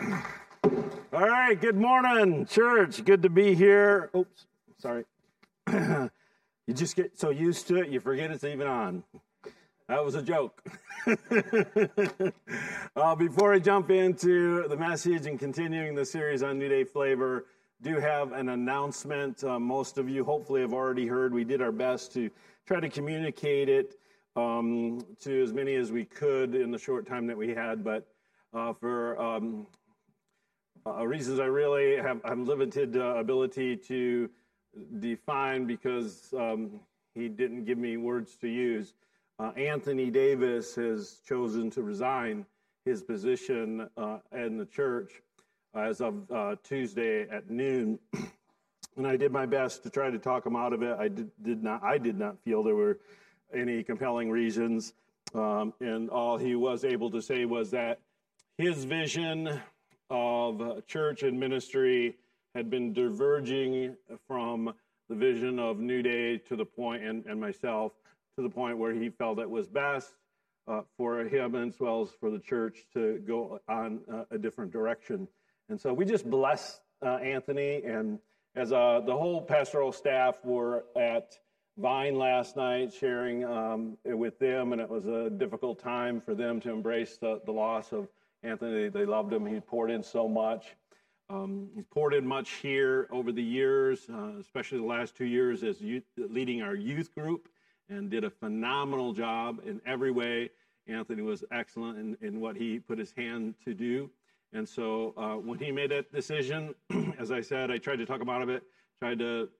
All right, good morning, church. Good to be here. Oops, sorry. you just get so used to it, you forget it's even on. That was a joke. uh, before I jump into the message and continuing the series on New Day Flavor, do have an announcement. Uh, most of you hopefully have already heard. We did our best to try to communicate it um, to as many as we could in the short time that we had, but uh, for um, uh, reasons I really have, limited uh, ability to define because um, he didn't give me words to use. Uh, Anthony Davis has chosen to resign his position uh, in the church as of uh, Tuesday at noon. and I did my best to try to talk him out of it. I did, did not. I did not feel there were any compelling reasons, um, and all he was able to say was that his vision of church and ministry had been diverging from the vision of New Day to the point, and, and myself, to the point where he felt it was best uh, for him as well as for the church to go on uh, a different direction. And so we just blessed uh, Anthony, and as uh, the whole pastoral staff were at Vine last night, sharing um, with them, and it was a difficult time for them to embrace the, the loss of Anthony. They loved him. He poured in so much. Um, he's poured in much here over the years, uh, especially the last two years as youth, leading our youth group, and did a phenomenal job in every way. Anthony was excellent in, in what he put his hand to do. And so uh, when he made that decision, as I said, I tried to talk him out of it, tried to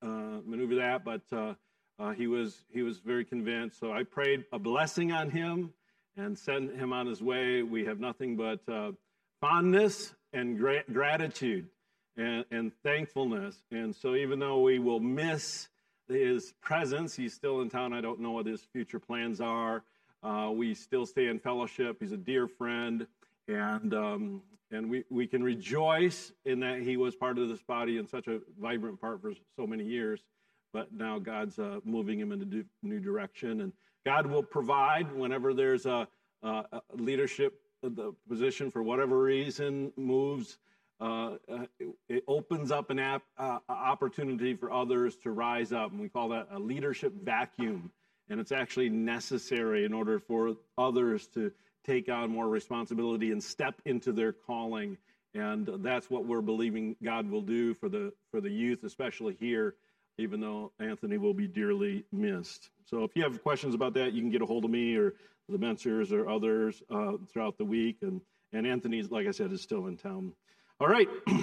uh, maneuver that, but uh, uh, he was he was very convinced. So I prayed a blessing on him and send him on his way. We have nothing but uh, fondness and gra- gratitude and, and thankfulness. And so even though we will miss his presence, he's still in town. I don't know what his future plans are. Uh, we still stay in fellowship. He's a dear friend, and um, and we, we can rejoice in that he was part of this body and such a vibrant part for so many years. But now God's uh, moving him in a new direction, and God will provide whenever there's a, a leadership the position for whatever reason moves. Uh, uh it opens up an uh, opportunity for others to rise up, and we call that a leadership vacuum. And it's actually necessary in order for others to take on more responsibility and step into their calling. And that's what we're believing God will do for the for the youth, especially here, even though Anthony will be dearly missed. So if you have questions about that, you can get a hold of me or the Mencers or others uh, throughout the week. And and Anthony, like I said, is still in town. All right.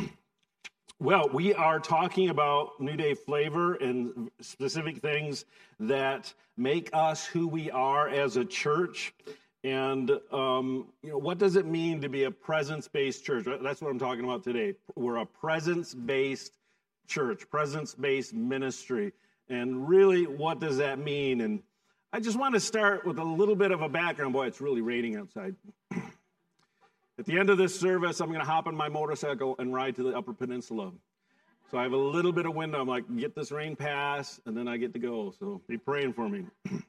Well, we are talking about New Day flavor and specific things that make us who we are as a church. And um, you know, what does it mean to be a presence-based church? That's what I'm talking about today. We're a presence-based church, presence-based ministry. And really, what does that mean? And I just want to start with a little bit of a background. Boy, it's really raining outside. At the end of this service, I'm going to hop on my motorcycle and ride to the Upper Peninsula. So I have a little bit of wind. I'm like, get this rain pass, and then I get to go. So be praying for me.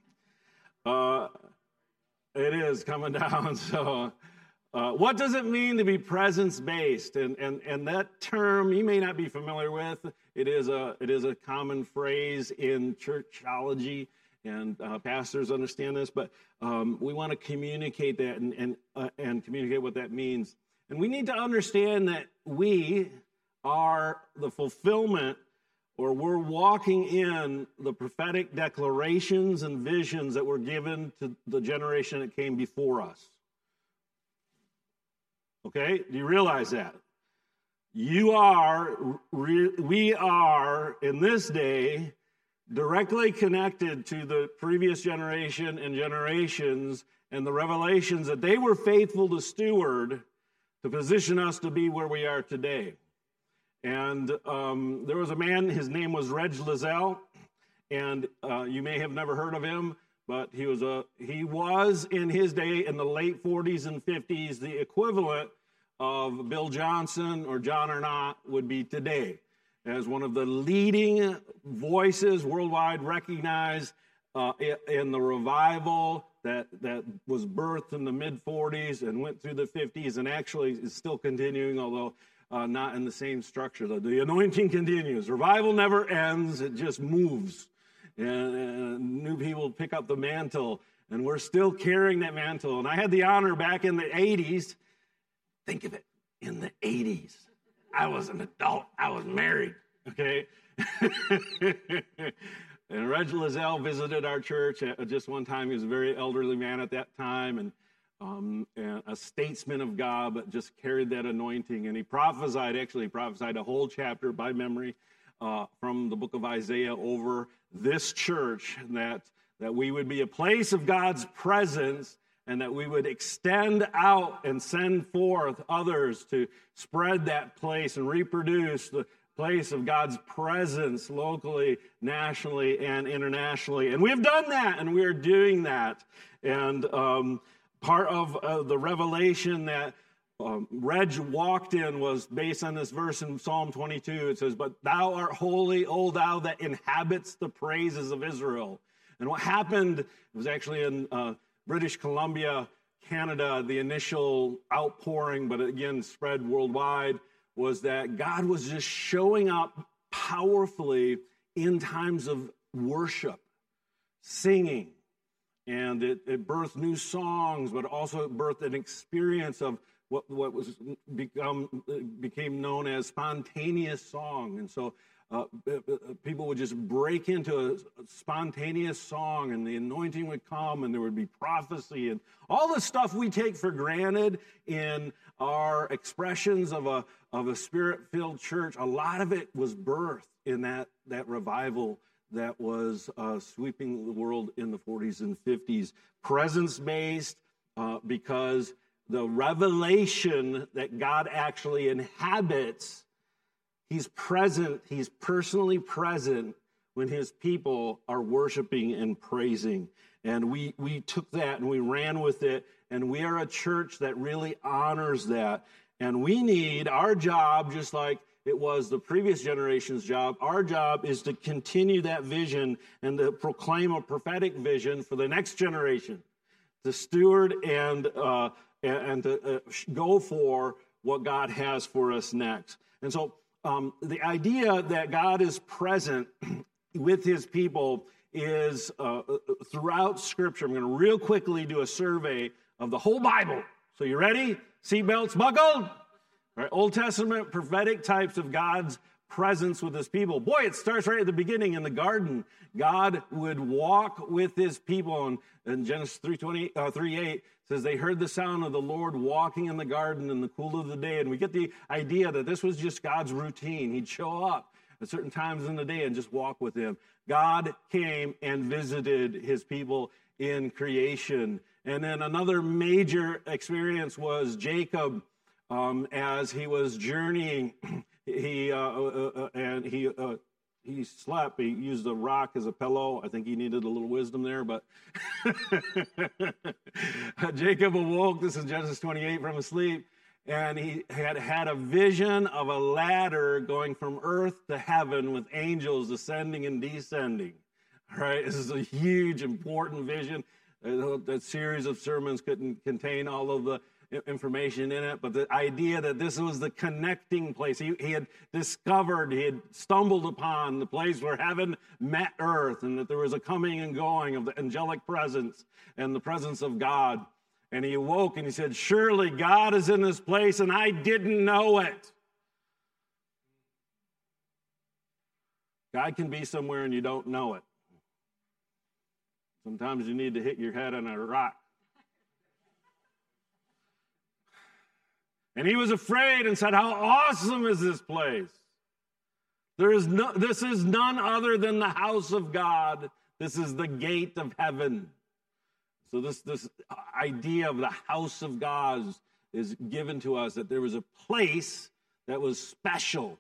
Uh, it is coming down. So, uh, what does it mean to be presence based? And, and, and that term you may not be familiar with. It is a, it is a common phrase in churchology, and uh, pastors understand this, but um, we want to communicate that and, and, uh, and communicate what that means. And we need to understand that we are the fulfillment or we're walking in the prophetic declarations and visions that were given to the generation that came before us. Okay? Do you realize that? You are, we are in this day directly connected to the previous generation and generations and the revelations that they were faithful to steward to position us to be where we are today. And um, there was a man, his name was Reg Layzell, and uh, you may have never heard of him, but he was a he was in his day in the late 40s and 50s the equivalent of Bill Johnson or John Arnott would be today as one of the leading voices worldwide recognized uh, in the revival that, that was birthed in the mid 40s and went through the 50s and actually is still continuing, although uh, not in the same structure. The, the anointing continues. Revival never ends, it just moves. And, and new people pick up the mantle, and we're still carrying that mantle. And I had the honor back in the 80s. Think of it, in the 80s. I was an adult, I was married, okay? And Reg Layzell visited our church just one time. He was a very elderly man at that time and, um, and a statesman of God, but just carried that anointing. And he prophesied, actually, he prophesied a whole chapter by memory uh, from the book of Isaiah over this church that, that we would be a place of God's presence and that we would extend out and send forth others to spread that place and reproduce the, place of God's presence locally, nationally, and internationally. And we've done that, and we're doing that. And um, part of uh, the revelation that um, Reg walked in was based on this verse in Psalm 22. It says, But thou art holy, O thou that inhabits the praises of Israel. And what happened was actually in uh, British Columbia, Canada, the initial outpouring, but again spread worldwide was that God was just showing up powerfully in times of worship, singing. And it, it birthed new songs, but also birthed an experience of what, what was become became known as spontaneous song. And so uh, uh, people would just break into a spontaneous song and the anointing would come and there would be prophecy and all the stuff we take for granted in our expressions of a, of a spirit filled church. A lot of it was birthed in that, that revival that was uh, sweeping the world in the 40s and 50s. Presence based uh, because the revelation that God actually inhabits He's present, he's personally present when his people are worshiping and praising. And we, we took that and we ran with it. And we are a church that really honors that. And we need our job, just like it was the previous generation's job, our job is to continue that vision and to proclaim a prophetic vision for the next generation, to steward and, uh, and to uh, go for what God has for us next. And so um, the idea that God is present with his people is uh, uh, throughout Scripture. I'm going to real quickly do a survey of the whole Bible. So, you ready? Seatbelts buckled? All right, Old Testament prophetic types of God's presence with his people. Boy, it starts right at the beginning in the garden. God would walk with his people. And in Genesis 3, 20, uh, 3 8 says, They heard the sound of the Lord walking in the garden in the cool of the day. And we get the idea that this was just God's routine. He'd show up at certain times in the day and just walk with him. God came and visited his people in creation. And then another major experience was Jacob um, as he was journeying he uh, uh, uh, and he uh, he slept. He used a rock as a pillow. I think he needed a little wisdom there, but Jacob awoke. This is Genesis 28 from asleep, and he had had a vision of a ladder going from earth to heaven with angels ascending and descending. All right, this is a huge, important vision. That series of sermons couldn't contain all of the information in it, but the idea that this was the connecting place. He, he had discovered, he had stumbled upon the place where heaven met earth, and that there was a coming and going of the angelic presence and the presence of God. And he awoke and he said, Surely God is in this place, and I didn't know it. God can be somewhere and you don't know it. Sometimes you need to hit your head on a rock And he was afraid and said, How awesome is this place? There is no, this is none other than the house of God. This is the gate of heaven. So, this, this idea of the house of God is given to us that there was a place that was special.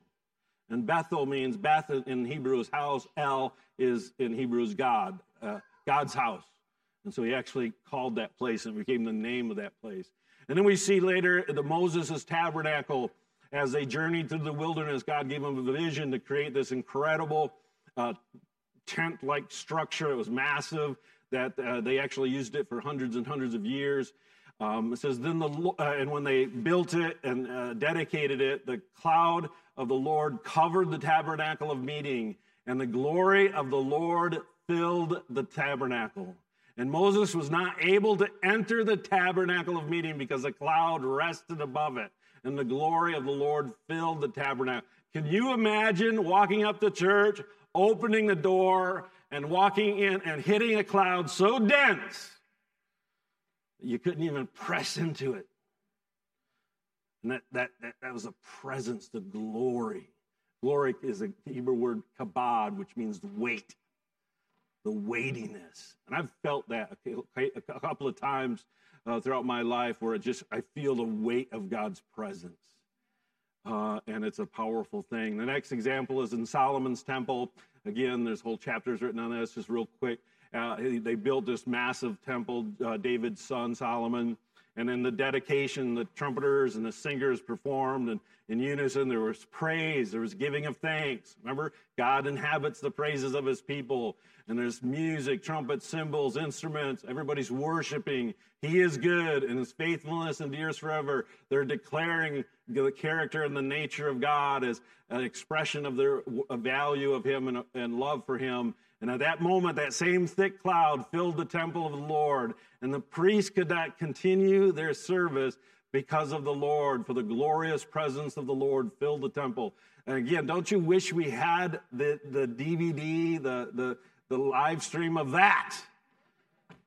And Bethel means Beth in Hebrews house, El is in Hebrews God, uh, God's house. And so he actually called that place and became the name of that place. And then we see later the Moses' tabernacle as they journeyed through the wilderness. God gave them a vision to create this incredible uh, tent like structure. It was massive. that uh, they actually used it for hundreds and hundreds of years. Um, it says, then the uh, and when they built it and uh, dedicated it, the cloud of the Lord covered the tabernacle of meeting, and the glory of the Lord filled the tabernacle. And Moses was not able to enter the tabernacle of meeting because the cloud rested above it, and the glory of the Lord filled the tabernacle. Can you imagine walking up to church, opening the door, and walking in and hitting a cloud so dense that you couldn't even press into it? And that, that, that, that was a presence, the glory. Glory is a Hebrew word kabod, which means weight the weightiness. And I've felt that a couple of times uh, throughout my life where it just, I feel the weight of God's presence. Uh, and it's a powerful thing. The next example is in Solomon's temple. Again, there's whole chapters written on this, just real quick. Uh, they built this massive temple, uh, David's son Solomon. And in the dedication, the trumpeters and the singers performed, and in unison there was praise, there was giving of thanks. Remember, God inhabits the praises of his people. And there's music, trumpets, cymbals, instruments. Everybody's worshiping. He is good, and his faithfulness endures forever. They're declaring the character and the nature of God as an expression of their value of him and, and love for him. And at that moment, that same thick cloud filled the temple of the Lord, and the priests could not continue their service because of the Lord, for the glorious presence of the Lord filled the temple. And again, don't you wish we had the, the DVD, the, the, the live stream of that?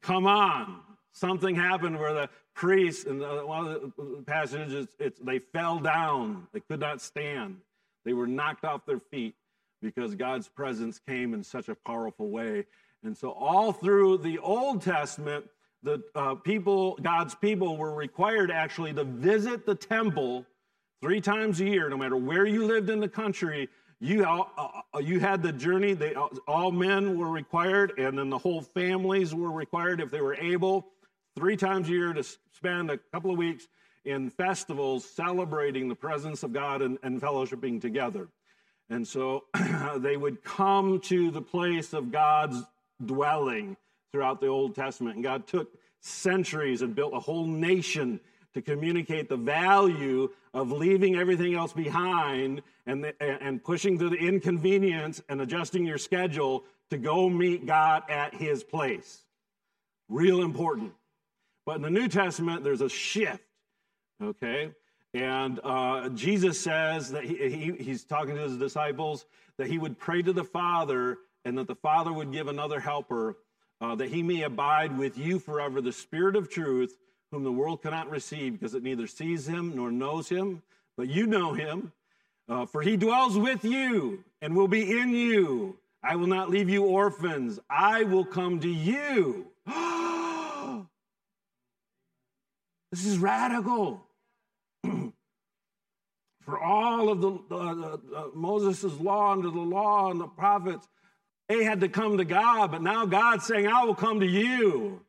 Come on. Something happened where the priests, and one of the passages, it's, they fell down. They could not stand. They were knocked off their feet because God's presence came in such a powerful way. And so, all through the Old Testament, the uh, people, God's people, were required actually to visit the temple three times a year, no matter where you lived in the country. You, uh, uh you had the journey, they, uh, all men were required, and then the whole families were required, if they were able, three times a year to spend a couple of weeks in festivals celebrating the presence of God and, and fellowshipping together. And so they would come to the place of God's dwelling throughout the Old Testament. And God took centuries and built a whole nation to communicate the value of leaving everything else behind and, the, and pushing through the inconvenience and adjusting your schedule to go meet God at his place. Real important. But in the New Testament, there's a shift, okay? And uh, Jesus says that he, he, he's talking to his disciples that he would pray to the Father and that the Father would give another helper uh, that he may abide with you forever, the Spirit of truth, whom the world cannot receive because it neither sees him nor knows him, but you know him. Uh, for he dwells with you and will be in you. I will not leave you orphans. I will come to you. this is radical. For all of the uh, Moses' law under the law and the prophets, they had to come to God, but now God's saying, I will come to you.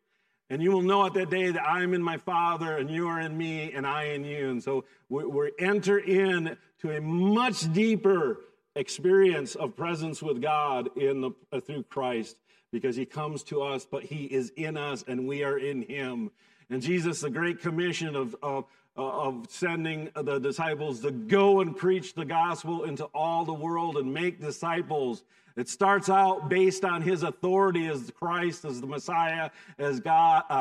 And you will know at that day that I am in my Father, and you are in me, and I in you. And so we, we enter in to a much deeper experience of presence with God in the, uh, through Christ because he comes to us, but he is in us and we are in him. And Jesus, the great commission of, of, of sending the disciples to go and preach the gospel into all the world and make disciples it starts out based on his authority as Christ, as the Messiah, as God, uh,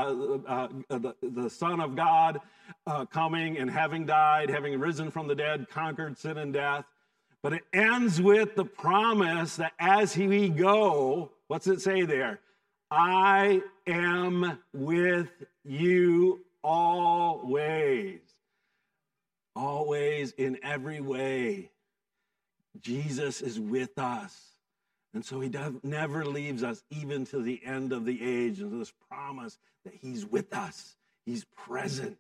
uh, uh, the, the, Son of God, uh, coming and having died, having risen from the dead, conquered sin and death. But it ends with the promise that as we go, what's it say there? I am with you always. Always in every way. Jesus is with us. And so he never leaves us even to the end of the age. And this promise that he's with us, he's present.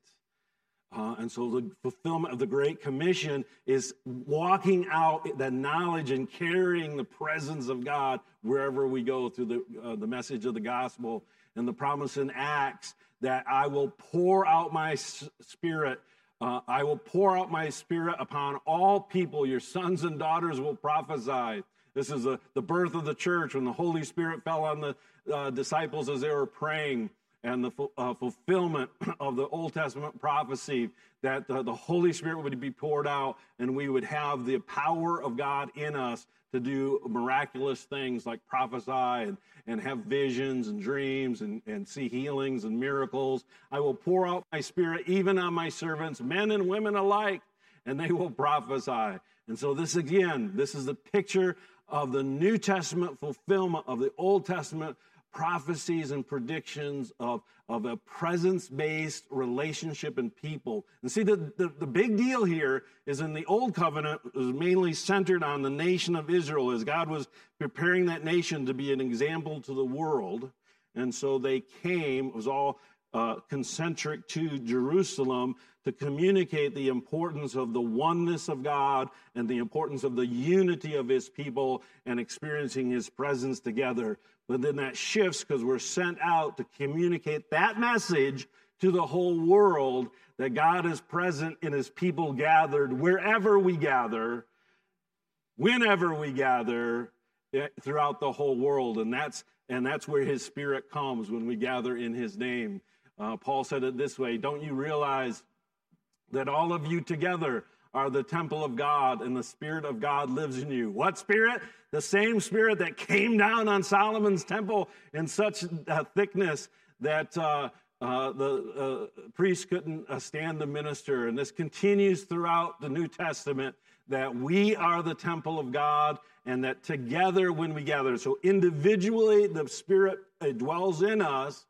Uh, and so the fulfillment of the Great Commission is walking out that knowledge and carrying the presence of God wherever we go through the, uh, the message of the gospel and the promise in Acts that I will pour out my spirit. Uh, I will pour out my spirit upon all people. Your sons and daughters will prophesy. This is a, the birth of the church when the Holy Spirit fell on the uh, disciples as they were praying and the uh, fulfillment of the Old Testament prophecy that the, the Holy Spirit would be poured out and we would have the power of God in us to do miraculous things like prophesy and, and have visions and dreams and, and see healings and miracles. I will pour out my spirit even on my servants, men and women alike, and they will prophesy. And so, this again, this is the picture of the New Testament fulfillment of the Old Testament prophecies and predictions of, of a presence based relationship and people. And see, the, the, the, big deal here is in the Old Covenant was mainly centered on the nation of Israel as God was preparing that nation to be an example to the world. And so they came, it was all uh, concentric to Jerusalem to communicate the importance of the oneness of God and the importance of the unity of his people and experiencing his presence together. But then that shifts because we're sent out to communicate that message to the whole world that God is present in his people gathered wherever we gather, whenever we gather eh, throughout the whole world. And that's, and that's where his spirit comes when we gather in his name. Uh, Paul said it this way Don't you realize that all of you together are the temple of God and the Spirit of God lives in you. What Spirit? The same Spirit that came down on Solomon's temple in such uh, thickness that uh, uh, the uh, priest couldn't uh, stand the minister. And this continues throughout the New Testament that we are the temple of God and that together when we gather, so individually the Spirit dwells in us,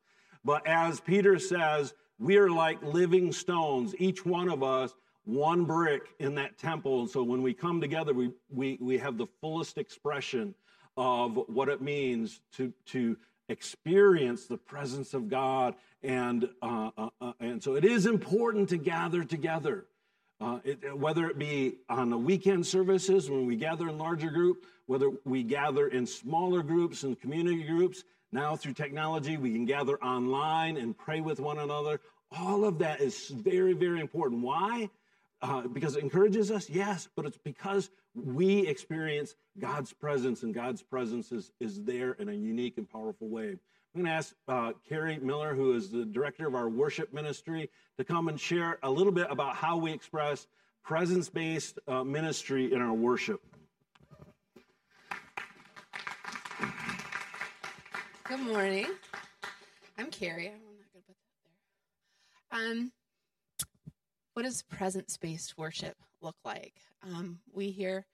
but as Peter says, we are like living stones, each one of us one brick in that temple. And so when we come together, we, we, we have the fullest expression of what it means to, to experience the presence of God. And, uh, uh, uh, and so it is important to gather together. Uh, it, whether it be on the weekend services when we gather in larger group, whether we gather in smaller groups and community groups, now through technology we can gather online and pray with one another. All of that is very, very important. Why? Uh, because it encourages us? Yes, but it's because we experience God's presence, and God's presence is, is there in a unique and powerful way. I'm going to ask uh, Carrie Miller, who is the director of our worship ministry, to come and share a little bit about how we express presence based uh, ministry in our worship. Good morning. I'm Carrie. I'm not going to put that there. Um, what does presence based worship look like? Um, we here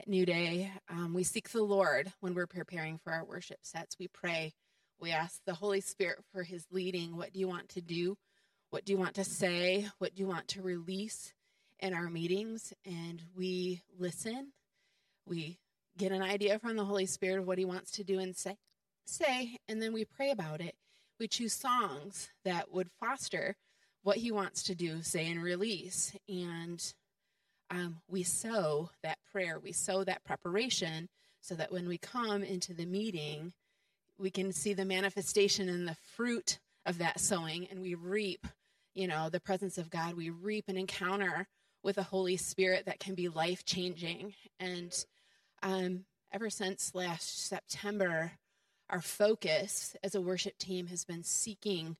at New Day, um, we seek the Lord when we're preparing for our worship sets. We pray, we ask the Holy Spirit for his leading. What do you want to do? What do you want to say? What do you want to release in our meetings? And we listen. We get an idea from the Holy Spirit of what he wants to do and say, say, and then we pray about it. We choose songs that would foster what he wants to do, say, and release. And um, we sow that prayer, we sow that preparation so that when we come into the meeting, we can see the manifestation and the fruit of that sowing and we reap, you know, the presence of God. We reap an encounter with the Holy Spirit that can be life changing. And um, ever since last September, our focus as a worship team has been seeking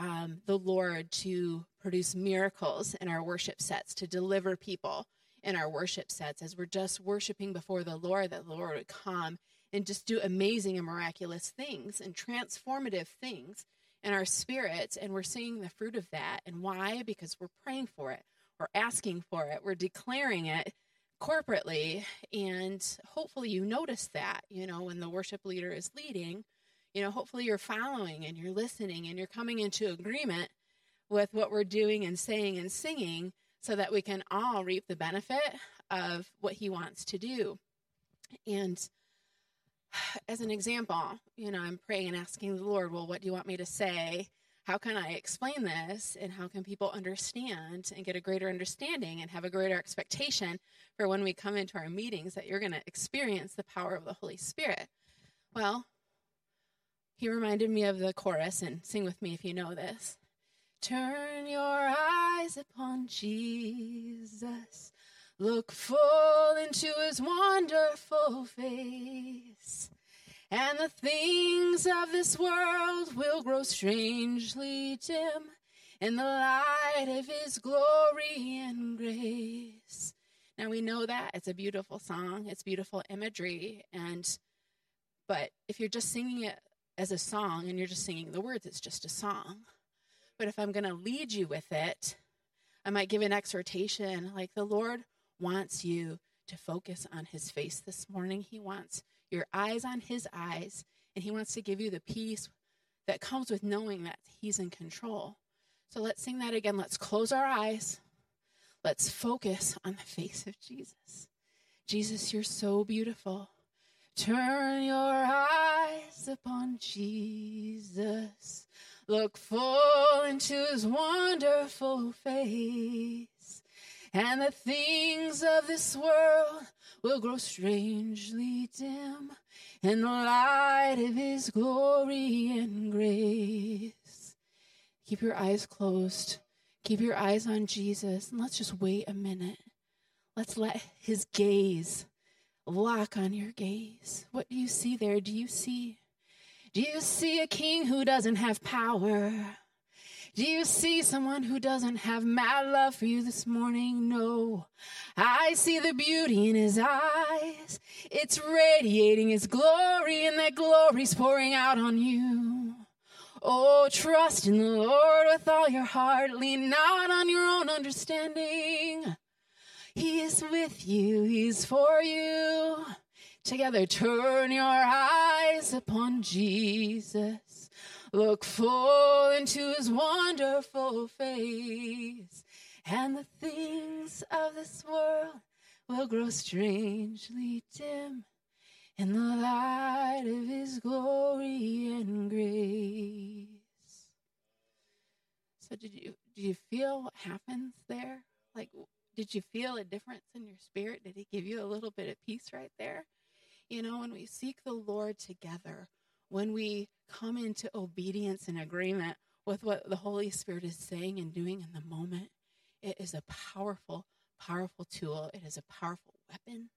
um, the Lord to produce miracles in our worship sets, to deliver people in our worship sets as we're just worshiping before the Lord, that the Lord would come and just do amazing and miraculous things and transformative things in our spirits. And we're seeing the fruit of that. And why? Because we're praying for it, we're asking for it, we're declaring it corporately. And hopefully you notice that, you know, when the worship leader is leading you know, hopefully you're following and you're listening and you're coming into agreement with what we're doing and saying and singing so that we can all reap the benefit of what he wants to do. And as an example, you know, I'm praying and asking the Lord, well, what do you want me to say? How can I explain this? And how can people understand and get a greater understanding and have a greater expectation for when we come into our meetings that you're going to experience the power of the Holy Spirit? Well, he reminded me of the chorus, and sing with me if you know this. Turn your eyes upon Jesus, Look full into his wonderful face, and the things of this world will grow strangely dim in the light of his glory and grace. Now we know that it's a beautiful song, it's beautiful imagery, and but if you're just singing it as a song and you're just singing the words, it's just a song. But if I'm going to lead you with it, I might give an exhortation like the Lord wants you to focus on his face this morning. He wants your eyes on his eyes, and he wants to give you the peace that comes with knowing that he's in control. So let's sing that again. Let's close our eyes. Let's focus on the face of Jesus. Jesus, you're so beautiful. Turn your eyes upon Jesus. Look full into his wonderful face, and the things of this world will grow strangely dim in the light of his glory and grace. Keep your eyes closed. Keep your eyes on Jesus, and let's just wait a minute. Let's let his gaze lock on your gaze. What do you see there? Do you see do you see a king who doesn't have power? Do you see someone who doesn't have mad love for you this morning? No. I see the beauty in his eyes. It's radiating his glory, and that glory's pouring out on you. Oh, trust in the Lord with all your heart. Lean not on your own understanding. He is with you, He's for you. Together, turn your eyes upon Jesus. Look full into his wonderful face, and the things of this world will grow strangely dim in the light of his glory and grace. So did you do you feel what happens there? Like did you feel a difference in your spirit? Did he give you a little bit of peace right there? You know, when we seek the Lord together, when we come into obedience and agreement with what the Holy Spirit is saying and doing in the moment, it is a powerful, powerful tool. It is a powerful weapon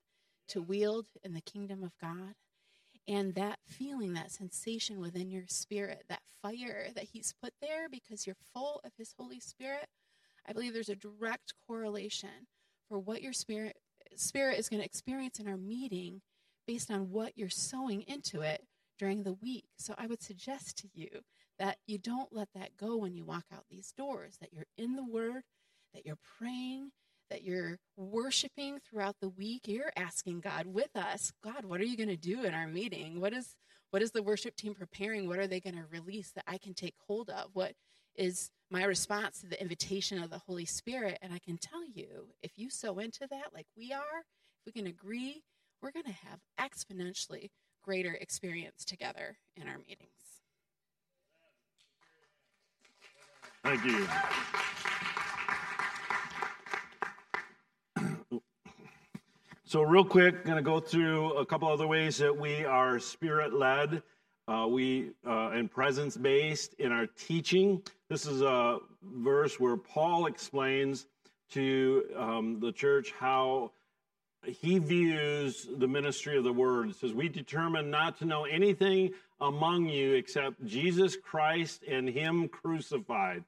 to wield in the kingdom of God. And that feeling, that sensation within your spirit, that fire that He's put there because you're full of His Holy Spirit, I believe there's a direct correlation for what your spirit spirit is going to experience in our meeting based on what you're sowing into it during the week. So I would suggest to you that you don't let that go when you walk out these doors, that you're in the Word, that you're praying, that you're worshiping throughout the week. You're asking God with us, God, what are you going to do in our meeting? What is what is the worship team preparing? What are they going to release that I can take hold of? What is my response to the invitation of the Holy Spirit? And I can tell you, if you sow into that like we are, if we can agree we're going to have exponentially greater experience together in our meetings. Thank you. So, real quick, going to go through a couple other ways that we are spirit led. Uh, we uh, and presence based in our teaching. This is a verse where Paul explains to um, the church how he views the ministry of the word. It says, We determine not to know anything among you except Jesus Christ and Him crucified.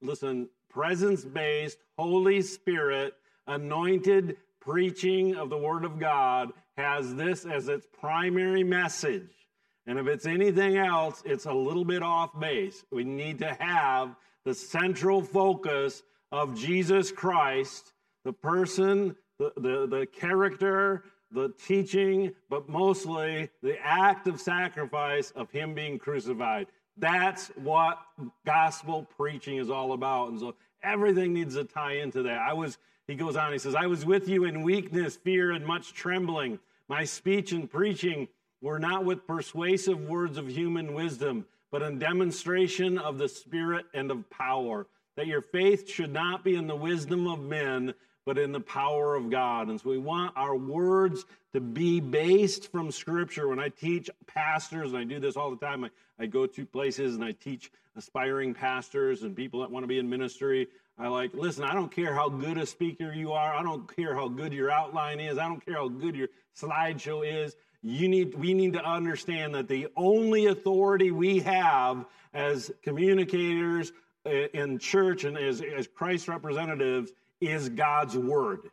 Listen, presence based, Holy Spirit, anointed preaching of the Word of God has this as its primary message. And if it's anything else, it's a little bit off base. We need to have the central focus of Jesus Christ, the person, the, the, the character, the teaching, but mostly the act of sacrifice of him being crucified. That's what gospel preaching is all about. And so everything needs to tie into that. I was, he goes on, he says, I was with you in weakness, fear, and much trembling. My speech and preaching were not with persuasive words of human wisdom, but in demonstration of the Spirit and of power, that your faith should not be in the wisdom of men, but in the power of God. And so we want our words to be based from Scripture. When I teach pastors, and I do this all the time, I, I go to places and I teach aspiring pastors and people that want to be in ministry. I like, listen, I don't care how good a speaker you are. I don't care how good your outline is. I don't care how good your slideshow is. You need, we need to understand that the only authority we have as communicators uh, in church and as, as Christ representatives is God's word.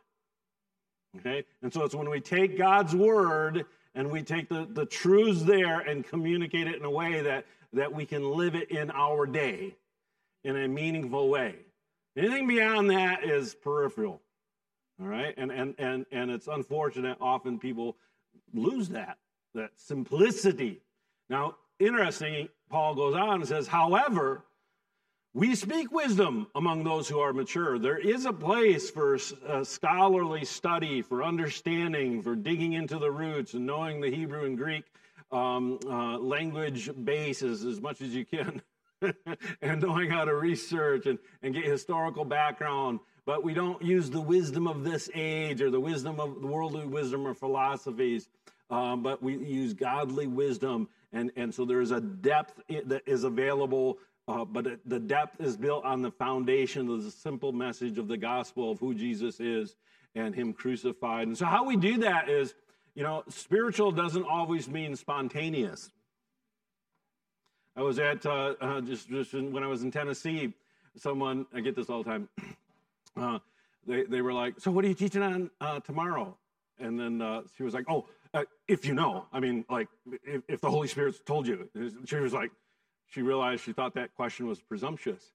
Okay? And so it's when we take God's word and we take the, the truths there and communicate it in a way that, that we can live it in our day in a meaningful way. Anything beyond that is peripheral. All right? And and and and it's unfortunate often people lose that, that simplicity. Now, interesting, Paul goes on and says, however, we speak wisdom among those who are mature. There is a place for uh, scholarly study, for understanding, for digging into the roots and knowing the Hebrew and Greek um, uh, language bases as much as you can, and knowing how to research and, and get historical background. But we don't use the wisdom of this age or the wisdom of the worldly wisdom or philosophies, um, but we use godly wisdom. And, and so there is a depth that is available uh, but it, the depth is built on the foundation of the simple message of the gospel of who Jesus is and Him crucified. And so, how we do that is, you know, spiritual doesn't always mean spontaneous. I was at uh, uh, just, just when I was in Tennessee. Someone I get this all the time. Uh, they they were like, "So what are you teaching on uh, tomorrow?" And then uh, she was like, "Oh, if you know, I mean, like if, if the Holy Spirit's told you." She was like, she realized she thought that question was presumptuous.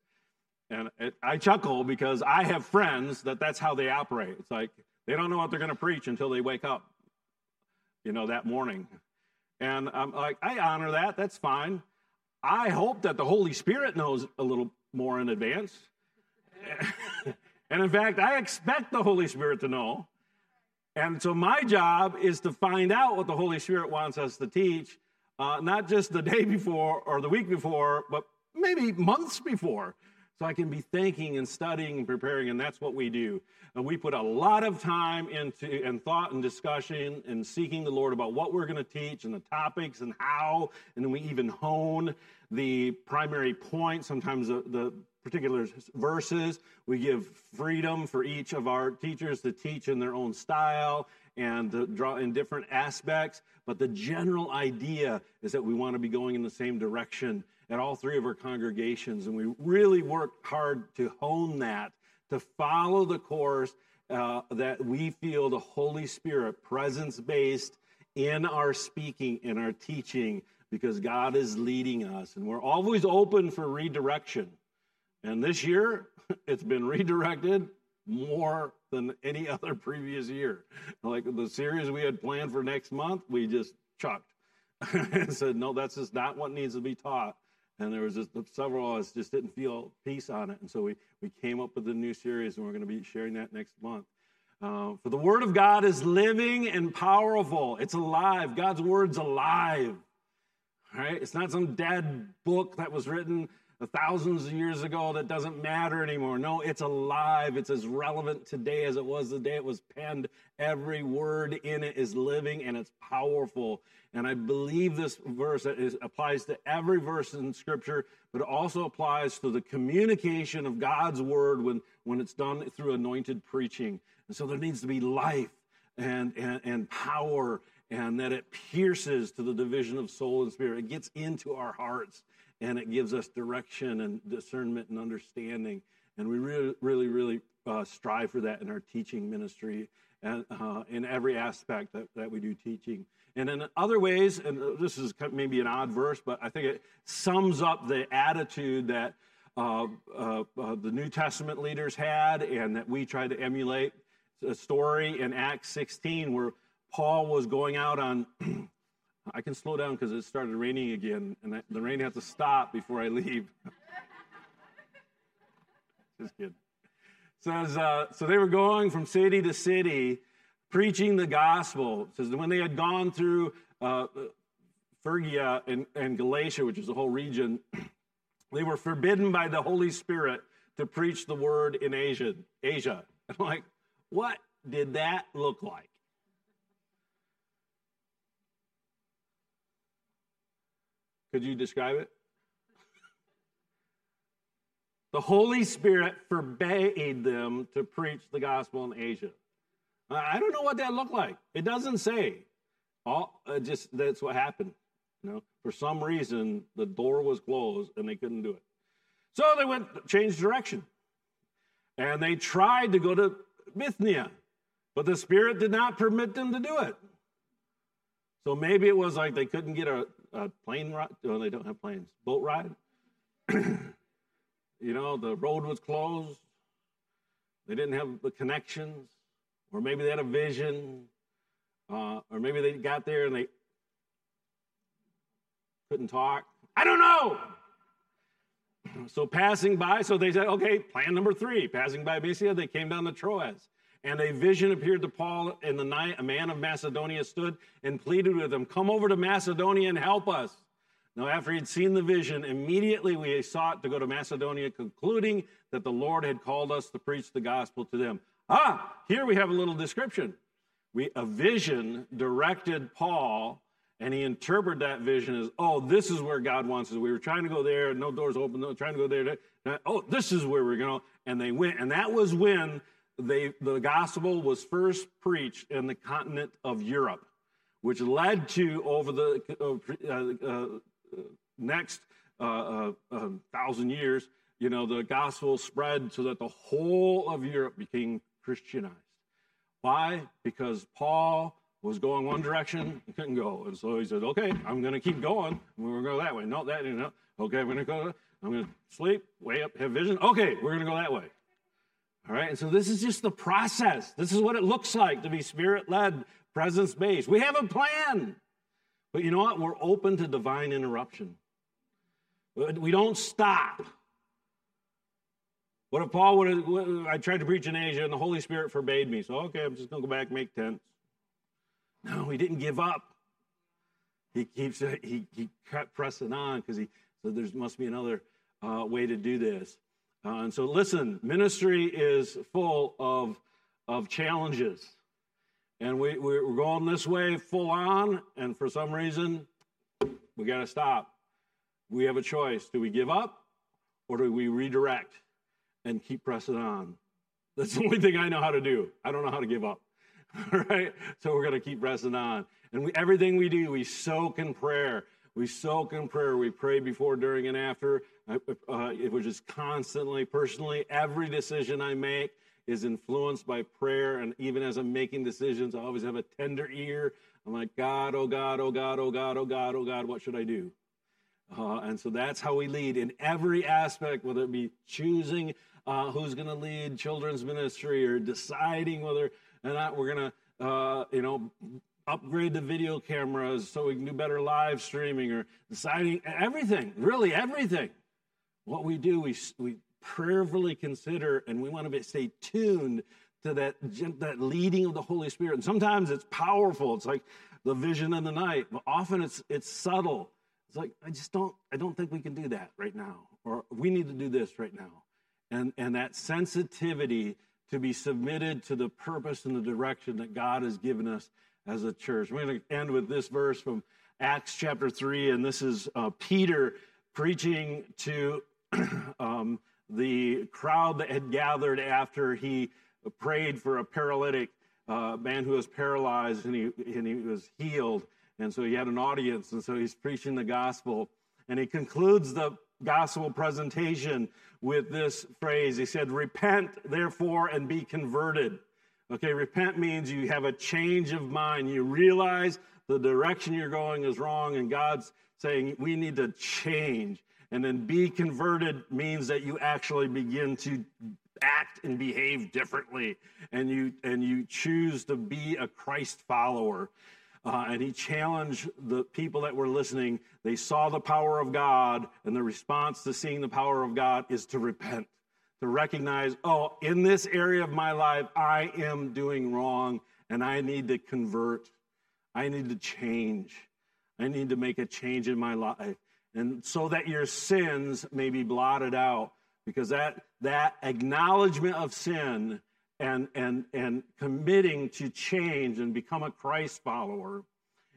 And it, I chuckle because I have friends that that's how they operate. It's like they don't know what they're going to preach until they wake up, you know, that morning. And I'm like, I honor that. That's fine. I hope that the Holy Spirit knows a little more in advance. and in fact, I expect the Holy Spirit to know. And so my job is to find out what the Holy Spirit wants us to teach uh, not just the day before or the week before, but maybe months before. So I can be thinking and studying and preparing, and that's what we do. And we put a lot of time into and thought and discussion and seeking the Lord about what we're going to teach and the topics and how, and then we even hone the primary point, sometimes the, the particular verses. We give freedom for each of our teachers to teach in their own style and to draw in different aspects. But the general idea is that we want to be going in the same direction at all three of our congregations. And we really work hard to hone that, to follow the course uh, that we feel the Holy Spirit, presence based in our speaking, in our teaching, because God is leading us. And we're always open for redirection. And this year, it's been redirected more than any other previous year. Like the series we had planned for next month, we just chucked and said, no, that's just not what needs to be taught. And there was just several of us just didn't feel peace on it. And so we, we came up with a new series, and we're going to be sharing that next month. Uh, for the Word of God is living and powerful. It's alive. God's Word's alive. Right? It's not some dead book that was written thousands of years ago that doesn't matter anymore. No, it's alive. It's as relevant today as it was the day it was penned. Every word in it is living and it's powerful. And I believe this verse is, applies to every verse in Scripture, but it also applies to the communication of God's word when, when it's done through anointed preaching. And so there needs to be life and, and, and power and that it pierces to the division of soul and spirit. It gets into our hearts and it gives us direction and discernment and understanding. And we really, really, really uh, strive for that in our teaching ministry and uh, in every aspect that, that we do teaching. And in other ways, and this is maybe an odd verse, but I think it sums up the attitude that uh, uh, uh the New Testament leaders had and that we try to emulate. A story in Acts 16 where Paul was going out on I can slow down because it started raining again, and the rain has to stop before I leave. Just kidding. Says uh, so they were going from city to city, preaching the gospel. It says when they had gone through uh, Phrygia and, and Galatia, which is the whole region, they were forbidden by the Holy Spirit to preach the word in Asia. Asia. I'm like, What did that look like? Could you describe it? The Holy Spirit forbade them to preach the gospel in Asia. I don't know what that looked like. It doesn't say. All uh, just that's what happened. You know, for some reason the door was closed and they couldn't do it. So they went changed direction, and they tried to go to Bithynia, but the Spirit did not permit them to do it. So maybe it was like they couldn't get a, a plane ride. No, they don't have planes. Boat ride. you know, the road was closed. They didn't have the connections, or maybe they had a vision, uh, or maybe they got there and they couldn't talk. I don't know. So passing by, so they said, okay, plan number three. Passing by Mysia, they came down to Troas. And a vision appeared to Paul in the night. A man of Macedonia stood and pleaded with him, Come over to Macedonia and help us. Now, after he'd seen the vision, immediately we sought to go to Macedonia, concluding that the Lord had called us to preach the gospel to them. Ah, here we have a little description. We, a vision directed Paul, and he interpreted that vision as, oh, this is where God wants us. We were trying to go there, no doors open, no, trying to go there. Oh, this is where we're going. And they went. And that was when they, the gospel was first preached in the continent of Europe, which led to, over the uh, uh, uh next uh, uh, um, thousand years, you know, the gospel spread so that the whole of Europe became Christianized. Why? Because Paul was going one direction, he couldn't go. And so he said, okay, I'm going to keep going. We're going to go that way. No, that, you know. Okay, I'm going to go. I'm going to sleep, way up, have vision. Okay, we're going to go that way. All right, and so this is just the process. This is what it looks like to be spirit led, presence based. We have a plan. But you know what? We're open to divine interruption. We don't stop. What if Paul would have, I tried to preach in Asia and the Holy Spirit forbade me. So, okay, I'm just going to go back and make tents. No, he didn't give up. He keeps, he, he kept pressing on because he said there must be another uh, way to do this. Uh, and so, listen, ministry is full of, of challenges. And we, we're going this way full on, and for some reason, we got to stop. We have a choice. Do we give up or do we redirect and keep pressing on? That's the only thing I know how to do. I don't know how to give up. All right? So we're going to keep pressing on. And we, everything we do, we soak in prayer. We soak in prayer. We pray before, during, and after. Uh, it was just constantly, personally, every decision I make is influenced by prayer. And even as I'm making decisions, I always have a tender ear. I'm like, God, oh God, oh God, oh God, oh God, oh God, what should I do? Uh, and so that's how we lead in every aspect, whether it be choosing uh, who's going to lead children's ministry or deciding whether or not we're going to, uh, you know, upgrade the video cameras so we can do better live streaming or deciding everything, really everything. What we do, we, we prayerfully consider and we want to be, stay tuned to that, that leading of the Holy Spirit. And sometimes it's powerful. It's like the vision in the night, but often it's, it's subtle. It's like, I just don't, I don't think we can do that right now. Or we need to do this right now. And, and that sensitivity to be submitted to the purpose and the direction that God has given us as a church. We're going to end with this verse from Acts chapter 3, and this is uh, Peter preaching to um, the crowd that had gathered after he prayed for a paralytic uh, man who was paralyzed and he, and he was healed. And so he had an audience, and so he's preaching the gospel. And he concludes the gospel presentation with this phrase. He said, Repent, therefore, and be converted. Okay, repent means you have a change of mind. You realize the direction you're going is wrong, and God's saying we need to change. And then be converted means that you actually begin to act and behave differently, and you and you choose to be a Christ follower. Uh, and he challenged the people that were listening. They saw the power of God, and the response to seeing the power of God is to repent, to recognize, oh, in this area of my life, I am doing wrong, and I need to convert. I need to change. I need to make a change in my life. And so that your sins may be blotted out, because that, that acknowledgement of sin and, and, and committing to change and become a Christ follower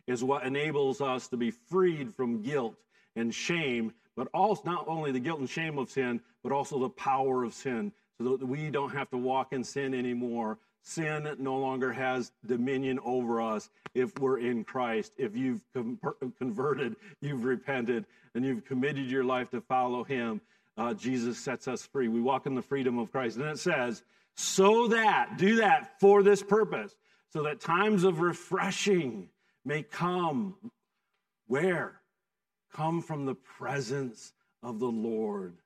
is what enables us to be freed from guilt and shame, but also not only the guilt and shame of sin, but also the power of sin, that we don't have to walk in sin anymore. Sin no longer has dominion over us if we're in Christ. If you've converted, you've repented, and you've committed your life to follow Him, uh, Jesus sets us free. We walk in the freedom of Christ. And it says, so that, do that for this purpose, so that times of refreshing may come. Where? Come from the presence of the Lord.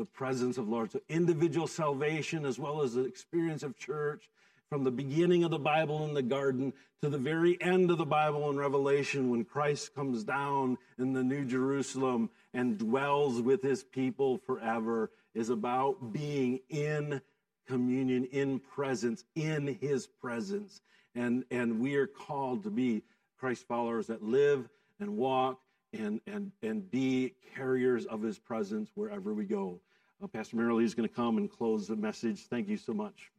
The presence of Lord. So individual salvation as well as the experience of church from the beginning of the Bible in the garden to the very end of the Bible in Revelation when Christ comes down in the New Jerusalem and dwells with his people forever is about being in communion, in presence, in his presence. And, and we are called to be Christ followers that live and walk and, and, and be carriers of his presence wherever we go. Pastor Marilee is going to come and close the message. Thank you so much.